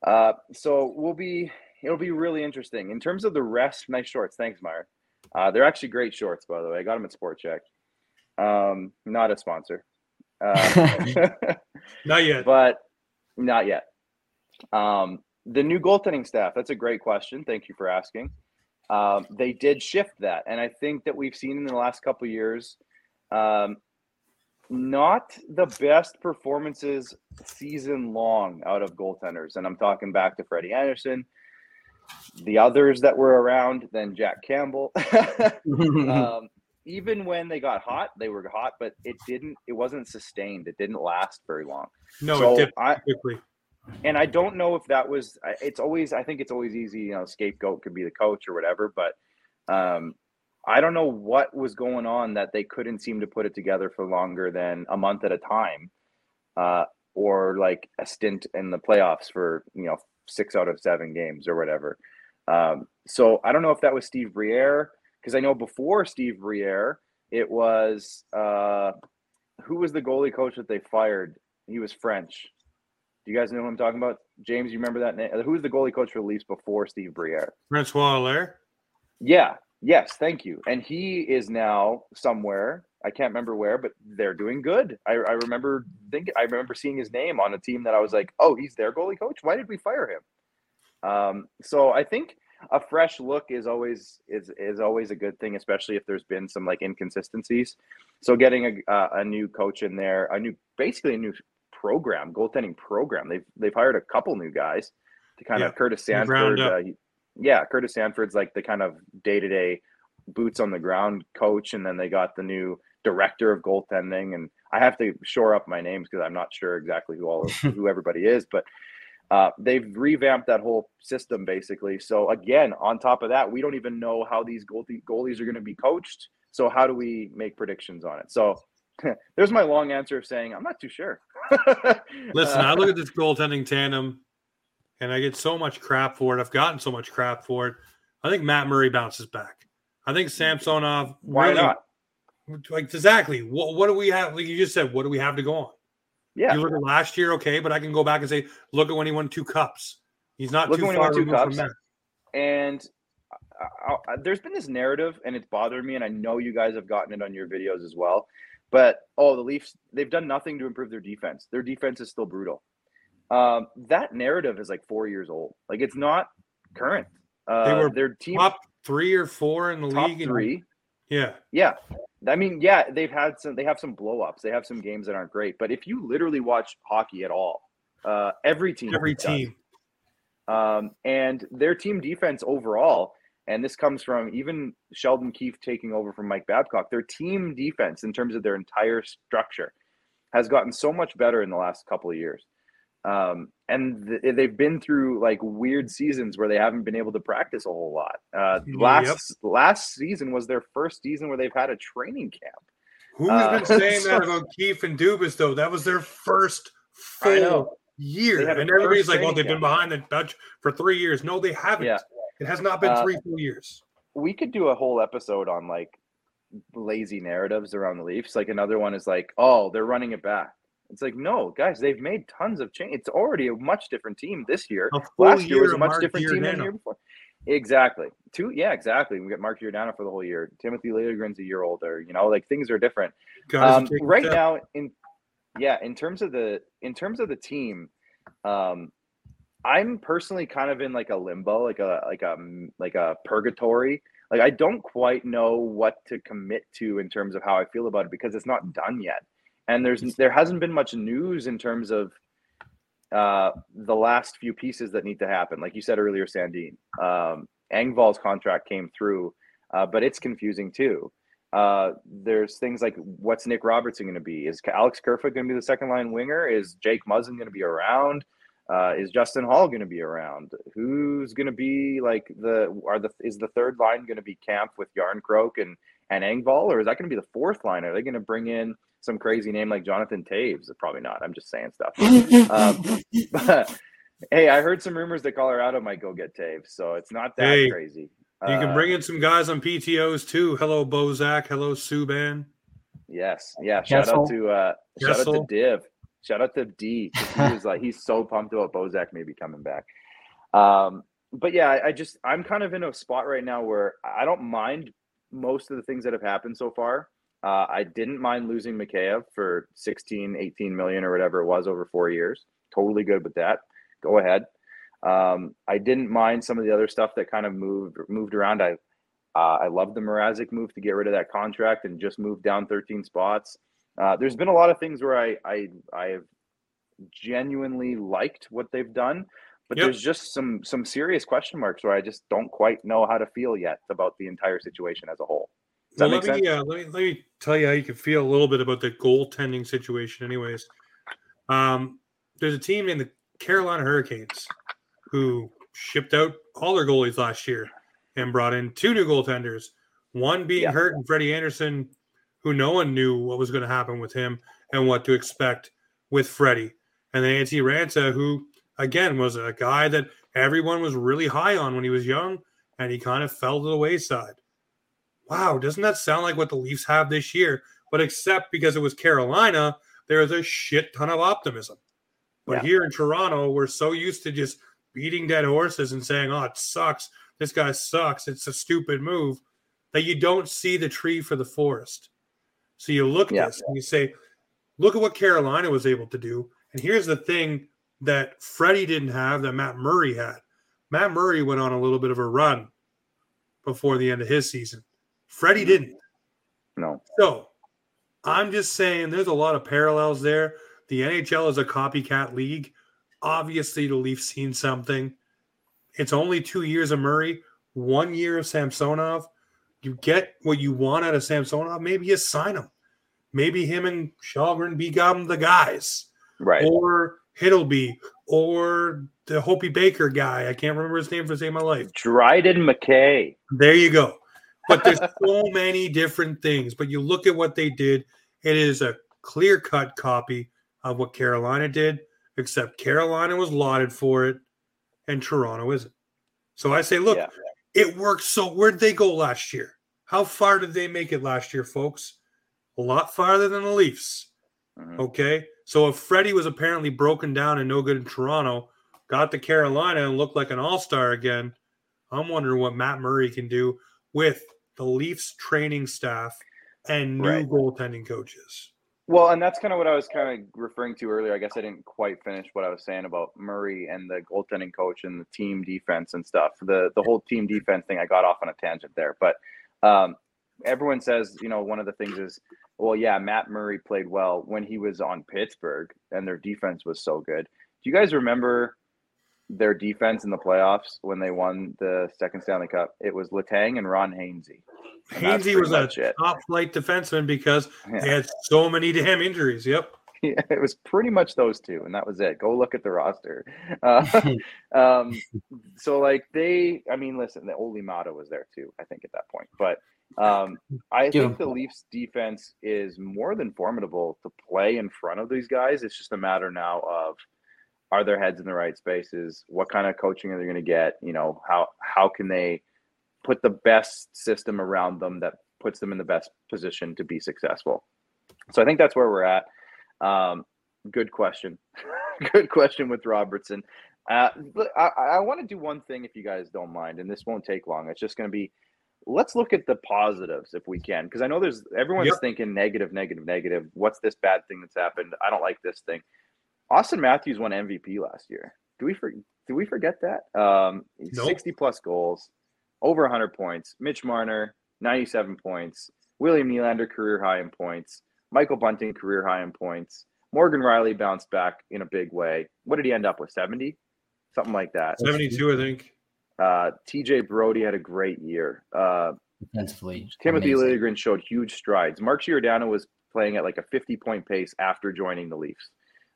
[SPEAKER 2] Uh, so we'll be it'll be really interesting in terms of the rest. Nice shorts, thanks, Meyer. Uh, they're actually great shorts, by the way. I got them at Sport Chek. Um, not a sponsor.
[SPEAKER 1] Uh, [laughs] not yet,
[SPEAKER 2] but not yet. Um, the new goaltending staff. That's a great question. Thank you for asking um, they did shift that, and I think that we've seen in the last couple years, um, not the best performances season long out of goaltenders, and I'm talking back to Freddie Andersen, the others that were around, then Jack Campbell. [laughs] [laughs] um, even when they got hot, they were hot, but it didn't. It wasn't sustained. It didn't last very long.
[SPEAKER 1] No, so it I, quickly
[SPEAKER 2] and I don't know if that was. It's always. I think it's always easy. You know, scapegoat could be the coach or whatever. But um, I don't know what was going on that they couldn't seem to put it together for longer than a month at a time, uh, or like a stint in the playoffs for you know six out of seven games or whatever. Um, so I don't know if that was Steve Briere because I know before Steve Briere it was uh, who was the goalie coach that they fired? He was French. Do you guys know who I'm talking about? James, you remember that name? Who was the goalie coach for the Leafs before Steve Briere?
[SPEAKER 1] Francois Allaire.
[SPEAKER 2] Yeah, Yes, thank you. And he is now somewhere. I can't remember where, but they're doing good. I, I remember think I remember seeing his name on a team that I was like, oh, he's their goalie coach. Why did we fire him? Um, so I think a fresh look is always is is always a good thing, especially if there's been some like inconsistencies. So getting a uh, a new coach in there, a new basically a new program, goaltending program. They've they've hired a couple new guys to kind yeah, of Curtis Sanford. Uh, yeah, Curtis Sanford's like the kind of day to day boots on the ground coach, and then they got the new director of goaltending. And I have to shore up my names because I'm not sure exactly who all of, [laughs] who everybody is, but uh, they've revamped that whole system basically. So again, on top of that, we don't even know how these goalie, goalies are going to be coached. So how do we make predictions on it? So [laughs] there's my long answer of saying I'm not too sure. [laughs]
[SPEAKER 1] Listen, uh, I look at [laughs] this goaltending tandem and I get so much crap for it. I've gotten so much crap for it. I think Matt Murray bounces back. I think Samsonov.
[SPEAKER 2] Why really, not?
[SPEAKER 1] Like exactly. What what do we have? Like you just said, what do we have to go on?
[SPEAKER 2] Yeah.
[SPEAKER 1] You look at last year, okay, but I can go back and say, look at when he won two cups. He's not look too far removed cups. from that.
[SPEAKER 2] And I, I, there's been this narrative, and it's bothered me, and I know you guys have gotten it on your videos as well. But oh, the Leafs, they've done nothing to improve their defense. Their defense is still brutal. Um, that narrative is like four years old. Like it's not current. Uh, they were their team
[SPEAKER 1] top three or four in the
[SPEAKER 2] top
[SPEAKER 1] league.
[SPEAKER 2] Three.
[SPEAKER 1] yeah.
[SPEAKER 2] Yeah. I mean, yeah, they've had some. They have some blowups. They have some games that aren't great. But if you literally watch hockey at all, uh, every team,
[SPEAKER 1] every team,
[SPEAKER 2] um, and their team defense overall, and this comes from even Sheldon Keefe taking over from Mike Babcock. Their team defense, in terms of their entire structure, has gotten so much better in the last couple of years. Um, and th- they've been through like weird seasons where they haven't been able to practice a whole lot. Uh, last yep. last season was their first season where they've had a training camp.
[SPEAKER 1] Who's uh, been saying [laughs] so, that about Keefe and Dubas though? That was their first full year, and everybody's like, "Well, they've camp. been behind the Dutch for three years." No, they haven't. Yeah. It has not been uh, three full years.
[SPEAKER 2] We could do a whole episode on like lazy narratives around the Leafs. Like another one is like, "Oh, they're running it back." It's like, no, guys, they've made tons of change. It's already a much different team this year. Last year, year was a much Mark different Giordano. team than the year before. Exactly. Two, yeah, exactly. We got Mark Giordano for the whole year. Timothy Liljegren's a year older. You know, like things are different. Um, right now, in yeah, in terms of the in terms of the team, um, I'm personally kind of in like a limbo, like a like a like a purgatory. Like I don't quite know what to commit to in terms of how I feel about it because it's not done yet and there's there hasn't been much news in terms of uh, the last few pieces that need to happen. Like you said earlier, Sandin, um, Engvall's contract came through, uh, but it's confusing too. Uh, there's things like what's Nick Robertson going to be? Is Alex Kerfoot going to be the second line winger? Is Jake Muzzin going to be around? Uh, is Justin Holl going to be around? Who's going to be like the are the is the third line going to be Kampf with Järnkrok and and Engvall, or is that going to be the fourth line? Are they going to bring in some crazy name like Jonathan Toews? Probably not. I'm just saying stuff. um, [laughs] but hey, I heard some rumors that Colorado might go get Toews, so it's not that hey, crazy.
[SPEAKER 1] You can bring uh, in some guys on PTOs too. Hello, Bozak. Hello, Subban.
[SPEAKER 2] Yes, yeah. Shout Kessel. out to uh, shout out to Div. Shout out to D. He [laughs] was like he's so pumped about Bozak maybe coming back. Um, but yeah, I, I just I'm kind of in a spot right now where I don't mind most of the things that have happened so far. Uh, I didn't mind losing Mikheyev for 16, 18 million or whatever it was over four years. Totally good with that. Go ahead. Um, I didn't mind some of the other stuff that kind of moved moved around. I uh, I love the Mrazek move to get rid of that contract and just move down 13 spots. Uh, there's been a lot of things where I I I have genuinely liked what they've done, but yep. there's just some some serious question marks where I just don't quite know how to feel yet about the entire situation as a whole
[SPEAKER 1] well, let me, uh, let me let me tell you how you can feel a little bit about the goaltending situation. Anyways, um, there's a team named the Carolina Hurricanes who shipped out all their goalies last year and brought in two new goaltenders. One being yeah. hurt and Freddie Andersen, who no one knew what was going to happen with him and what to expect with Freddie. And then Antti Raanta, who again was a guy that everyone was really high on when he was young, and he kind of fell to the wayside. Wow, doesn't that sound like what the Leafs have this year? But except because it was Carolina, there is a shit ton of optimism. But yeah. here in Toronto, we're so used to just beating dead horses and saying, oh, it sucks. This guy sucks. It's a stupid move that you don't see the tree for the forest. So you look at yeah. this and you say, look at what Carolina was able to do. And here's the thing that Freddie didn't have that Matt Murray had. Matt Murray went on a little bit of a run before the end of his season. Freddie mm-hmm. didn't.
[SPEAKER 2] No.
[SPEAKER 1] So I'm just saying there's a lot of parallels there. The NHL is a copycat league. Obviously, the Leafs seen something. It's only two years of Murray, one year of Samsonov. You get what you want out of Samsonov. Maybe you sign him. Maybe him and Källgren become the guys.
[SPEAKER 2] Right.
[SPEAKER 1] Or Hiddleby or the Hobey Baker guy. I can't remember his name for the sake of my life.
[SPEAKER 2] Dryden McKay.
[SPEAKER 1] There you go. But there's [laughs] so many different things. But you look at what they did, it is a clear cut copy of what Carolina did, except Carolina was lauded for it and Toronto isn't. So I say, look, yeah. It worked. So where'd they go last year? How far did they make it last year, folks? A lot farther than the Leafs. Mm-hmm. Okay. So if Freddie was apparently broken down and no good in Toronto, got to Carolina and looked like an all star again, I'm wondering what Matt Murray can do with the Leafs training staff and new right. goaltending coaches.
[SPEAKER 2] Well, and that's kind of what I was kind of referring to earlier. I guess I didn't quite finish what I was saying about Murray and the goaltending coach and the team defense and stuff. The the whole team defense thing, I got off on a tangent there, but um, everyone says you know one of the things is well, yeah, Matt Murray played well when he was on Pittsburgh and their defense was so good. Do you guys remember their defense in the playoffs when they won the second Stanley Cup? It was Letang and Ron Hainsey.
[SPEAKER 1] Hainsey was a it. top flight defenseman because yeah. they had so many damn injuries. Yep. [laughs]
[SPEAKER 2] Yeah, it was pretty much those two, and that was it. Go look at the roster. Uh, [laughs] um, so, like, they, I mean, listen, the Olli Maatta was there too, I think, at that point. But um, I think the Leafs defense is more than formidable to play in front of these guys. It's just a matter now of are their heads in the right spaces? What kind of coaching are they going to get? You know, how how can they put the best system around them that puts them in the best position to be successful? So I think that's where we're at. Um, good question. [laughs] good question with Robertson. Uh, I, I want to do one thing if you guys don't mind, and this won't take long. It's just going to be let's look at the positives if we can because i know there's everyone's yep. thinking negative negative negative what's this bad thing that's happened i don't like this thing auston matthews won mvp last year. Do we for, do we forget that? Um nope. 60 plus goals over 100 points. Mitch marner 97 points. William Nylander career high in points. Michael bunting career high in points. Morgan Rielly bounced back in a big way. What did he end up with? 70 something like that.
[SPEAKER 1] 72 i think.
[SPEAKER 2] Uh, TJ Brodie had a great year. Uh,
[SPEAKER 3] Defensively,
[SPEAKER 2] Timothy amazing. Liljegren showed huge strides. Mark Giordano was playing at like a 50 point pace after joining the Leafs.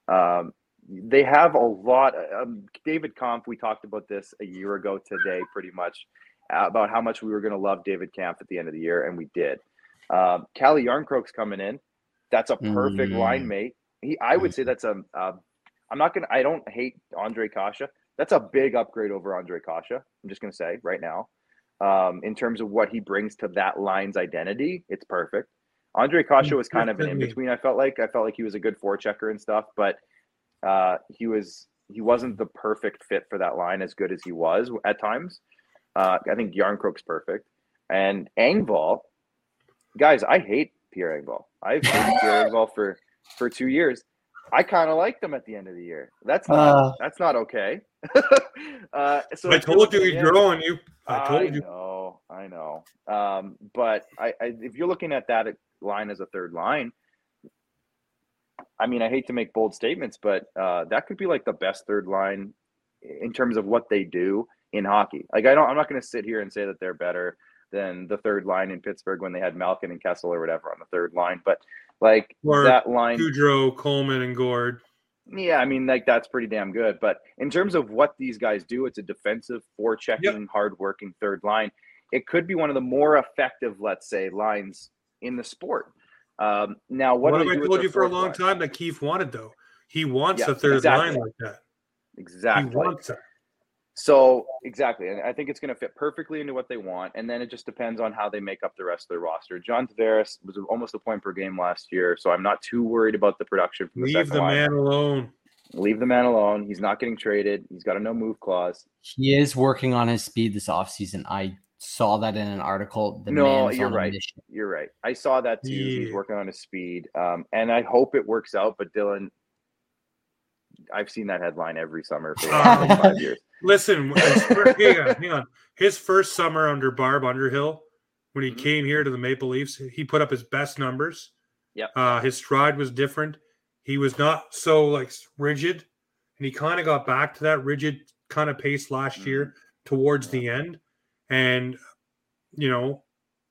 [SPEAKER 2] Um, they have a lot. Um, David Kampf, we talked about this a year ago today, pretty much about how much we were going to love David Kampf at the end of the year, and we did. Um, Calle Jarnkrok's coming in. That's a perfect mm. line mate. He, I would say that's a. a I'm not gonna. I don't hate Ondrej Kase. That's a big upgrade over Ondrej Kase. I'm just going to say right now. Um, in terms of what he brings to that line's identity, it's perfect. Ondrej Kase was kind of an in between. I felt like I felt like he was a good forechecker and stuff, but uh, he was he wasn't the perfect fit for that line as good as he was at times. Uh, I think Jarnkrok's perfect, and Engvall, guys, I hate Pierre Engvall. I've hated [laughs] Pierre Engvall for for two years. I kind of liked them at the end of the year. That's not uh, that's not okay. [laughs]
[SPEAKER 1] uh, so I told you he's growing you. I told
[SPEAKER 2] I
[SPEAKER 1] you.
[SPEAKER 2] Know, I know. Um, but I, I, if you're looking at that line as a third line, I mean, I hate to make bold statements, but uh, that could be like the best third line in terms of what they do in hockey. Like I don't, I'm not going to sit here and say that they're better than the third line in Pittsburgh when they had Malkin and Kessel or whatever on the third line. But like or that line,
[SPEAKER 1] Goodrow, Coleman, and Gourde.
[SPEAKER 2] Yeah, I mean, like that's pretty damn good. But in terms of what these guys do, it's a defensive, forechecking, yep. hardworking third line. it could be one of the more effective, let's say, lines in the sport. Um, now, what,
[SPEAKER 1] what have I told you for a long line? time that Keefe wanted though? He wants yeah, a third exactly. line like that.
[SPEAKER 2] Exactly. He wants that. So exactly, and I think it's going to fit perfectly into what they want. And then it just depends on how they make up the rest of their roster. John Tavares was almost a point per game last year, so I'm not too worried about the production from the
[SPEAKER 1] Leave the line. man alone.
[SPEAKER 2] Leave the man alone. He's not getting traded. He's got a no move clause.
[SPEAKER 3] He is working on his speed this offseason. I saw that in an article.
[SPEAKER 2] The no, you're right. You're right. I saw that too. Yeah. He's working on his speed, um, and I hope it works out. But Dylan, I've seen that headline every summer for five years. [laughs]
[SPEAKER 1] Listen, [laughs] hang on, hang on. His first summer under Barb Underhill, when he mm-hmm. came here to the Maple Leafs, he put up his best numbers.
[SPEAKER 2] Yep.
[SPEAKER 1] Uh, his stride was different. He was not so like rigid, and he kind of got back to that rigid kind of pace last mm-hmm. year towards the end. And you know,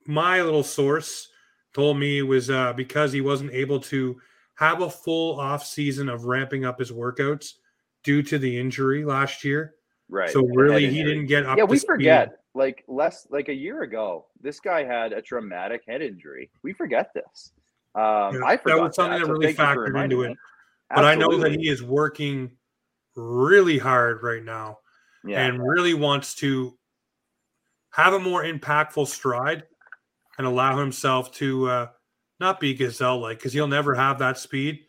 [SPEAKER 1] my little source told me it was uh, because he wasn't able to have a full off season of ramping up his workouts due to the injury last year.
[SPEAKER 2] Right.
[SPEAKER 1] So really, he didn't get up.
[SPEAKER 2] Yeah, we speed. forget. Like less like a year ago, this guy had a traumatic head injury. We forget this. Um, yeah, I forgot that was something that, that really factored into it.
[SPEAKER 1] But I know that he is working really hard right now, yeah. and really wants to have a more impactful stride and allow himself to uh, not be gazelle like because he'll never have that speed,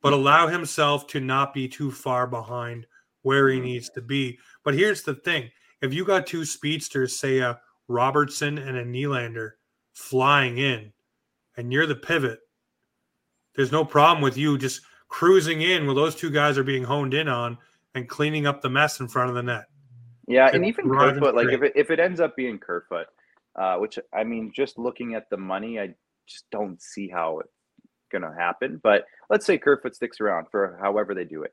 [SPEAKER 1] but allow himself to not be too far behind where he needs to be. But here's the thing if you got two speedsters, say a Robertson and a Nylander flying in, and you're the pivot, there's no problem with you just cruising in while those two guys are being honed in on and cleaning up the mess in front of the net.
[SPEAKER 2] Yeah, and, even Kerfoot, like if it, if it ends up being Kerfoot, uh, which I mean, just looking at the money, I just don't see how it's gonna happen. But let's say Kerfoot sticks around for however they do it.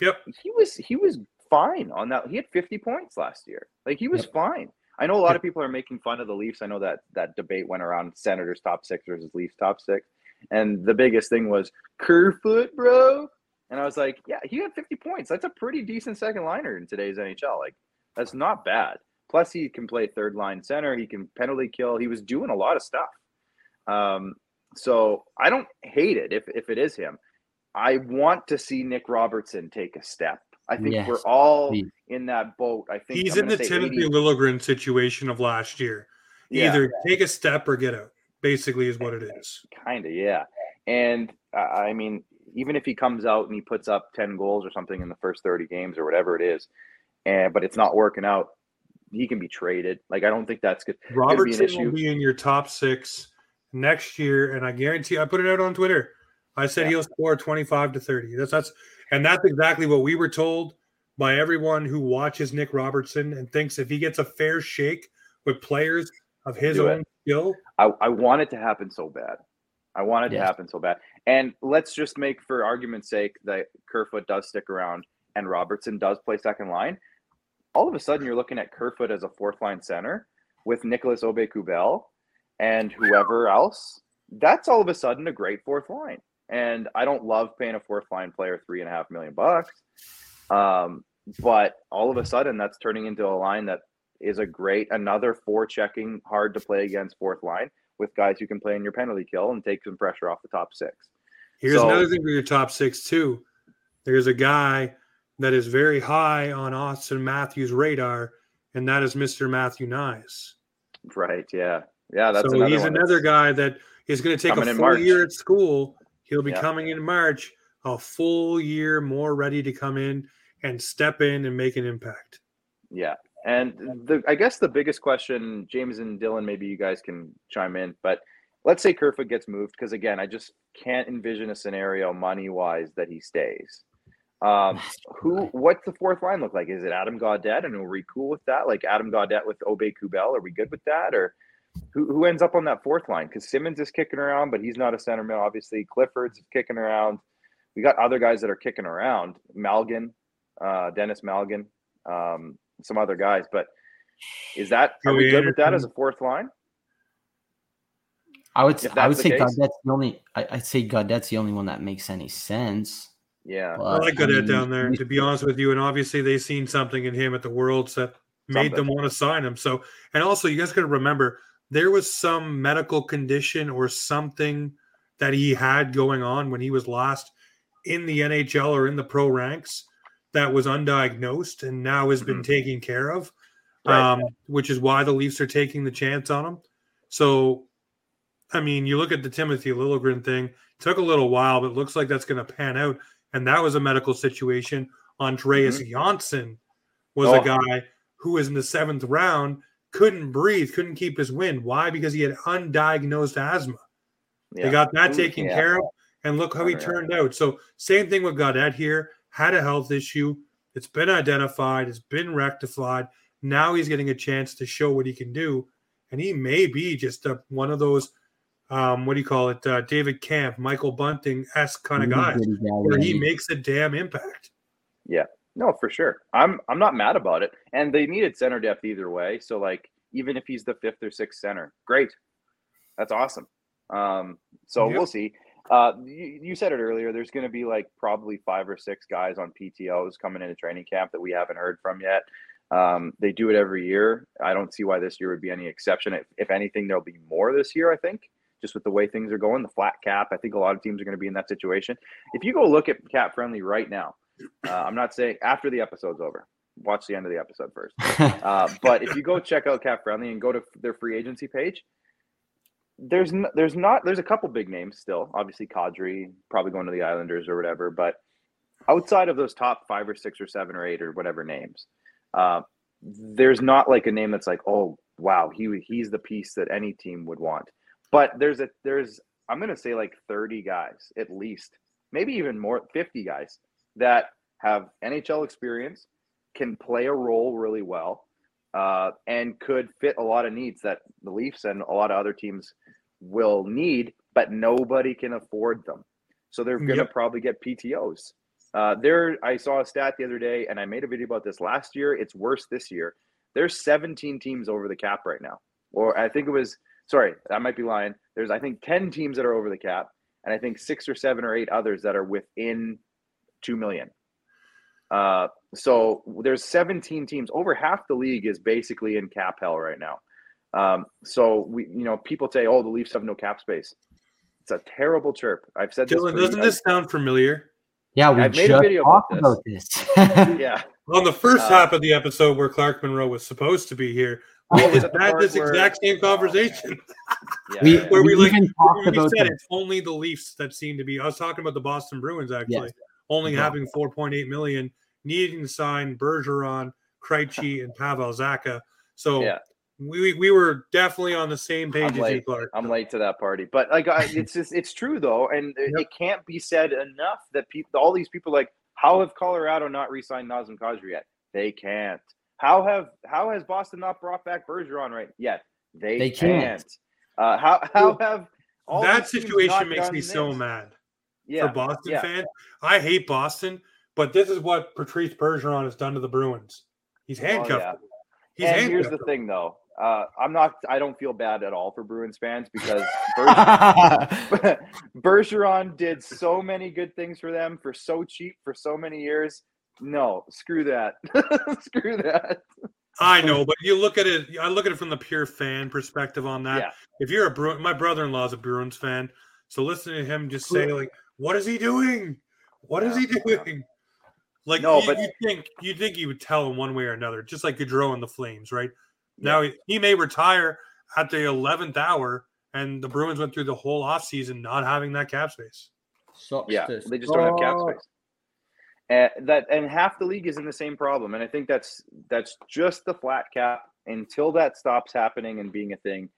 [SPEAKER 1] Yep.
[SPEAKER 2] He was he was fine on that. He had 50 points last year. Like he was yep. fine. I know a lot of people are making fun of the Leafs. I know that that debate went around Senators top six versus Leafs top six. And the biggest thing was Kerfoot, bro. And I was like, yeah, he had 50 points. That's a pretty decent second liner in today's NHL. Like, that's not bad. Plus, he can play third line center. He can penalty kill. He was doing a lot of stuff. Um, so I don't hate it if, if it is him. I want to see Nick Robertson take a step. I think yes, we're all in that boat. I think
[SPEAKER 1] he's in the Timothy 80. Liljegren situation of last year. Yeah. Either take a step or get out. Basically, is what it is.
[SPEAKER 2] Kind of, yeah. And uh, I mean, even if he comes out and he puts up ten goals or something in the first thirty games or whatever it is, and but it's not working out, he can be traded. Like I don't think that's good.
[SPEAKER 1] Robertson be will be in your top six next year, and I guarantee I put it out on Twitter. I said yeah. he'll score 25 to 30. That's that's and that's exactly what we were told by everyone who watches Nick Robertson and thinks if he gets a fair shake with players of his Do own it. skill.
[SPEAKER 2] I, I want it to happen so bad. I want it yes. to happen so bad. And let's just make for argument's sake that Kerfoot does stick around and Robertson does play second line. All of a sudden you're looking at Kerfoot as a fourth line center with Nicolas Aube-Kubel and whoever else. That's all of a sudden a great fourth line. And I don't love paying a fourth line player three and a half million bucks. Um, but all of a sudden, that's turning into a line that is a great, another four checking, hard to play against fourth line with guys who can play in your penalty kill and take some pressure off the top six.
[SPEAKER 1] Here's so, another thing for your top six, too. There's a guy that is very high on Auston Matthews' radar, and that is Mr. Matthew Knies.
[SPEAKER 2] Right. Yeah. Yeah. That's
[SPEAKER 1] so another he's another guy that is going to take a full year at school He'll be yeah. coming in March, a full year more ready to come in and step in and make an impact.
[SPEAKER 2] Yeah. And the I guess the biggest question, James and Dylan, maybe you guys can chime in, but let's say Kerfoot gets moved, because again, I just can't envision a scenario money wise that he stays. Um, who what's the fourth line look like? Is it Adam Gaudette? And are we cool with that? Like Adam Gaudette with Aube-Kubel? Are we good with that? Or who, who ends up on that fourth line? Because Simmons is kicking around, but he's not a centerman. Obviously, Clifford's kicking around. We got other guys that are kicking around. Malgin, uh, Denis Malgin, um, some other guys. But is that are we good with that as a fourth line?
[SPEAKER 3] I would I would say case? Gaudette's the only I, would say Gaudette's the only one that makes any sense.
[SPEAKER 2] Yeah,
[SPEAKER 1] I like Gaudette I mean, down there. To be honest with you, and obviously they seen something in him at the Worlds that made them want to sign him. So, and also, you guys got to remember there was some medical condition or something that he had going on when he was last in the NHL or in the pro ranks that was undiagnosed and now has been mm-hmm. taken care of, right. um, which is why the Leafs are taking the chance on him. So, I mean, you look at the Timothy Liljegren thing, took a little while, but looks like that's going to pan out. And that was a medical situation. Andreas mm-hmm. Johnsson was oh. a guy who was in the seventh round, couldn't breathe, couldn't keep his wind. Why? Because he had undiagnosed asthma. Yeah. They got that taken yeah. care of, and look how he turned out. So, same thing with Gaudette here. Had a health issue. It's been identified. It's been rectified. Now he's getting a chance to show what he can do, and he may be just a, one of those. Um, what do you call it? Uh, David Kampf, Michael Bunting esque kind of guys, where he makes a damn impact.
[SPEAKER 2] Yeah, no, for sure. I'm I'm not mad about it. And they needed center depth either way. So like even if he's the fifth or sixth center, great. That's awesome. Um, so yep. we'll see. Uh, you, you, said it earlier. There's going to be like probably five or six guys on PTOS coming into training camp that we haven't heard from yet. Um, they do it every year. I don't see why this year would be any exception. If, if anything, there'll be more this year. I think just with the way things are going, the flat cap. I think a lot of teams are going to be in that situation. If you go look at cap friendly right now, uh, I'm not saying after the episode's over. Watch the end of the episode first. [laughs] Uh, but if you go check out Cap Friendly and go to their free agency page, there's n- there's not there's a couple big names still. Obviously, Kadri probably going to the Islanders or whatever. But outside of those top five or six or seven or eight or whatever names, uh, there's not like a name that's like, oh wow, he he's the piece that any team would want. But there's a there's I'm gonna say like 30 guys at least, maybe even more, 50 guys that have NHL experience, can play a role really well, uh, and could fit a lot of needs that the Leafs and a lot of other teams will need, but nobody can afford them. So they're going to yep. probably get PTOS. Uh, there, I saw a stat the other day, and I made a video about this last year. It's worse this year. There's 17 teams over the cap right now, or I think it was. Sorry, I might be lying. There's I think 10 teams that are over the cap, and I think six or seven or eight others that are within two million. Uh, so there's 17 teams. Over half the league is basically in cap hell right now. Um, so we, you know, people say, "Oh, the Leafs have no cap space." It's a terrible chirp. I've said
[SPEAKER 1] Dylan,
[SPEAKER 2] this.
[SPEAKER 1] Doesn't this sound familiar?
[SPEAKER 3] Yeah, we I've made a video about this. about this. [laughs]
[SPEAKER 2] yeah.
[SPEAKER 1] On the first uh, half of the episode where Clark Monroe was supposed to be here, we oh, had this where, exact same conversation.
[SPEAKER 3] yeah, we, where we, we like
[SPEAKER 1] talked we about said it's only the Leafs that seem to be. I was talking about the Boston Bruins actually. Yes only yeah. having 4.8 million, needing to sign Bergeron, Krejci, and Pavel Zacha. So yeah. we we were definitely on the same page
[SPEAKER 2] I'm late.
[SPEAKER 1] Clark.
[SPEAKER 2] I'm late to that party, but like I, [laughs] it's just it's true though, and yep. it can't be said enough that people, all these people, like how have Colorado not re-signed Nazem Kadri yet? They can't. How have how has Boston not brought back Bergeron right yet? They, they can't. can't. Uh, how how have
[SPEAKER 1] all that situation makes me this? so mad yeah, for Boston yeah. fans. I hate Boston, but this is what Patrice Bergeron has done to the Bruins. He's handcuffed. yeah.
[SPEAKER 2] He's and handcuffed here's the thing, though. Uh, I'm not. I don't feel bad at all for Bruins fans because [laughs] Bergeron, [laughs] Bergeron did so many good things for them for so cheap for so many years. No, screw that. [laughs] screw that.
[SPEAKER 1] I know, but you look at it. I look at it from the pure fan perspective on that. Yeah. If you're a Bruin, my brother-in-law is a Bruins fan, so listen to him just say like, what is he doing? What is he doing? Like no, you, but you think you think he would tell him one way or another, just like Gaudreau in the Flames, right? Yeah. Now he, he may retire at the eleventh hour, and the Bruins went through the whole offseason not having that cap space.
[SPEAKER 2] Sucks yeah, they just don't have cap space. And that and half the league is in the same problem, and I think that's that's just the flat cap. Until that stops happening and being a thing,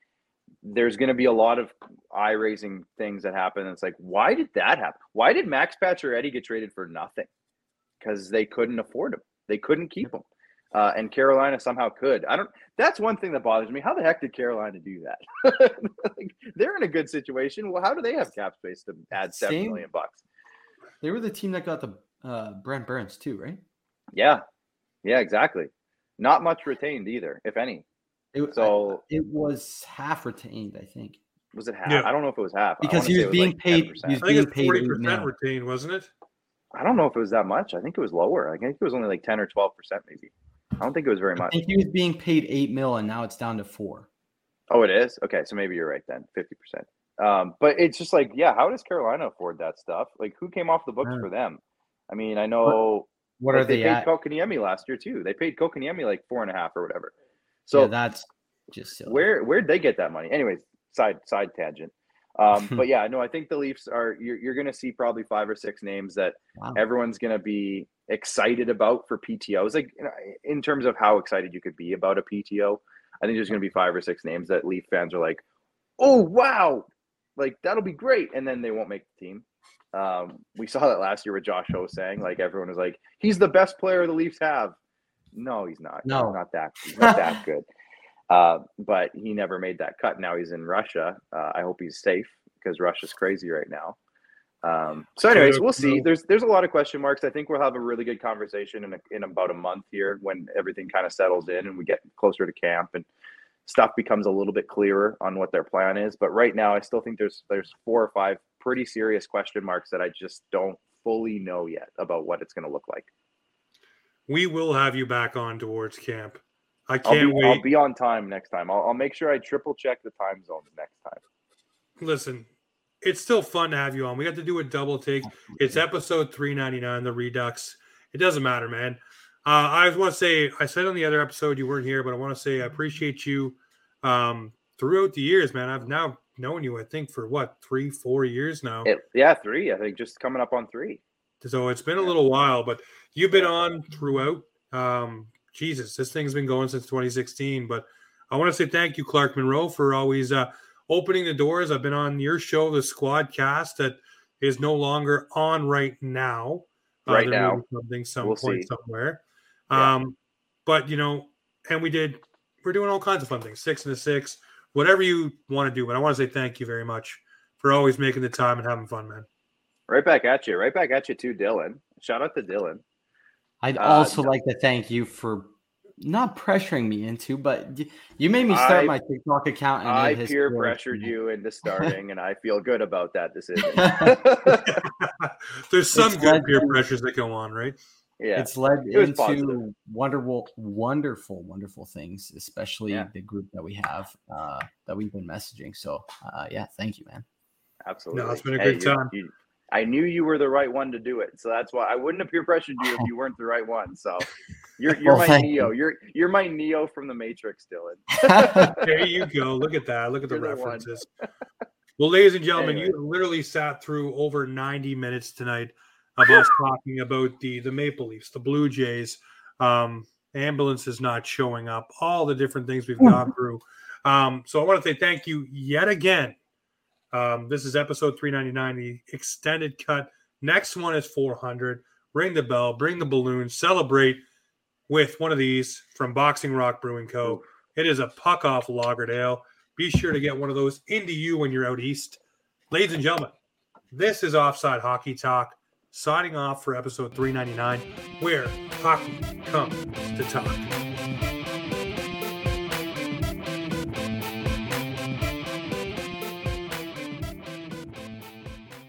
[SPEAKER 2] there's going to be a lot of eye raising things that happen. It's like, why did that happen? Why did Max Pacioretty get traded for nothing? Because they couldn't afford him. They couldn't keep him. Uh, and Carolina somehow could. I don't. That's one thing that bothers me. How the heck did Carolina do that? [laughs] like, they're in a good situation. Well, how do they have cap space to add seven Same. million bucks?
[SPEAKER 3] They were the team that got the uh, Brent Burns too, right?
[SPEAKER 2] Yeah, yeah, exactly. Not much retained either, if any.
[SPEAKER 3] It, so it was half retained, I think.
[SPEAKER 2] Was it half? Yeah. I don't know if it was half
[SPEAKER 3] because he was being like paid. He was I think
[SPEAKER 1] being forty percent retained, wasn't it?
[SPEAKER 2] I don't know if it was that much. I think it was lower. I think it was only like ten or twelve percent, maybe. I don't think it was very much.
[SPEAKER 3] I think he was being paid eight mil, and now it's down to four.
[SPEAKER 2] Oh, it is. Okay, so maybe you're right then, fifty percent. Um, but it's just like, yeah, how does Carolina afford that stuff? Like, who came off the books for them? I mean, I know.
[SPEAKER 3] What, what like, are they,
[SPEAKER 2] they paid
[SPEAKER 3] at?
[SPEAKER 2] Last year too. They paid Kotkaniemi like four and a half or whatever. So
[SPEAKER 3] yeah, that's just silly.
[SPEAKER 2] where where'd they get that money? Anyways, side side tangent. Um, [laughs] but yeah, no, I think the Leafs are you're, you're going to see probably five or six names that wow. everyone's going to be excited about for PTOs. Like you know, in terms of how excited you could be about a PTO, I think there's going to be five or six names that Leaf fans are like, "Oh wow, like that'll be great," and then they won't make the team. Um, we saw that last year with Josh Ho-Sang. Like everyone was like, "He's the best player the Leafs have." No, he's not. No, he's not that. He's not that [laughs] good. Uh, but he never made that cut. Now he's in Russia. Uh, I hope he's safe because Russia's crazy right now. Um, so, anyways, we'll see. There's there's a lot of question marks. I think we'll have a really good conversation in a, in about a month here when everything kind of settles in and we get closer to camp and stuff becomes a little bit clearer on what their plan is. But right now, I still think there's there's four or five pretty serious question marks that I just don't fully know yet about what it's going to look like.
[SPEAKER 1] We will have you back on towards camp. I can't
[SPEAKER 2] I'll be,
[SPEAKER 1] wait.
[SPEAKER 2] I'll be on time next time. I'll, I'll make sure I triple check the time zones next time.
[SPEAKER 1] Listen, it's still fun to have you on. We got to do a double take. It's episode 399, the Redux. It doesn't matter, man. Uh, I want to say, I said on the other episode you weren't here, but I want to say I appreciate you um, throughout the years, man. I've now known you, I think, for what, three, four years now?
[SPEAKER 2] It, yeah, three. I think just coming up on three.
[SPEAKER 1] So it's been a little while, but you've been on throughout. Um, Jesus, this thing's been going since 2016. But I want to say thank you, Clark Monroe, for always uh, opening the doors. I've been on your show, the Squad Cast, that is no longer on right now.
[SPEAKER 2] Uh, right now,
[SPEAKER 1] something some we'll point see. somewhere. Yeah. Um, but you know, and we did. We're doing all kinds of fun things. Six and a six, whatever you want to do. But I want to say thank you very much for always making the time and having fun, man.
[SPEAKER 2] Right back at you. Right back at you too, Dylan. Shout out to Dylan.
[SPEAKER 3] I'd uh, also no. like to thank you for not pressuring me into, but you made me start I, my TikTok account. And
[SPEAKER 2] I peer pressured you into [laughs] starting, and I feel good about that decision. [laughs] [laughs]
[SPEAKER 1] There's some it's good peer pressures that go on, right?
[SPEAKER 3] Yeah, it's led it into positive. wonderful, wonderful, wonderful things, especially yeah. the group that we have uh, that we've been messaging. So, uh, yeah, thank you, man.
[SPEAKER 2] Absolutely.
[SPEAKER 1] No, it's been a hey, good time.
[SPEAKER 2] You, you, I knew you were the right one to do it, so that's why I wouldn't have peer pressured you if [laughs] you weren't the right one. So you're you're well, my Neo. You. are you're my Neo from the Matrix, Dylan. [laughs]
[SPEAKER 1] there you go. Look at that. Look at the references. well, ladies and gentlemen, anyway. you literally sat through over 90 minutes tonight of us talking about the the Maple Leafs, the Blue Jays, um, ambulances not showing up, all the different things we've gone through. Um, so I want to say thank you yet again um, this is episode 399, the extended cut. Next one is 400. Ring the bell, bring the balloon, celebrate with one of these from Boxing Rock Brewing Co. It is a puck off Lagerdale. Be sure to get one of those into you when you're out east. Ladies and gentlemen, this is Offside Hockey Talk, signing off for episode 399, where hockey comes to talk.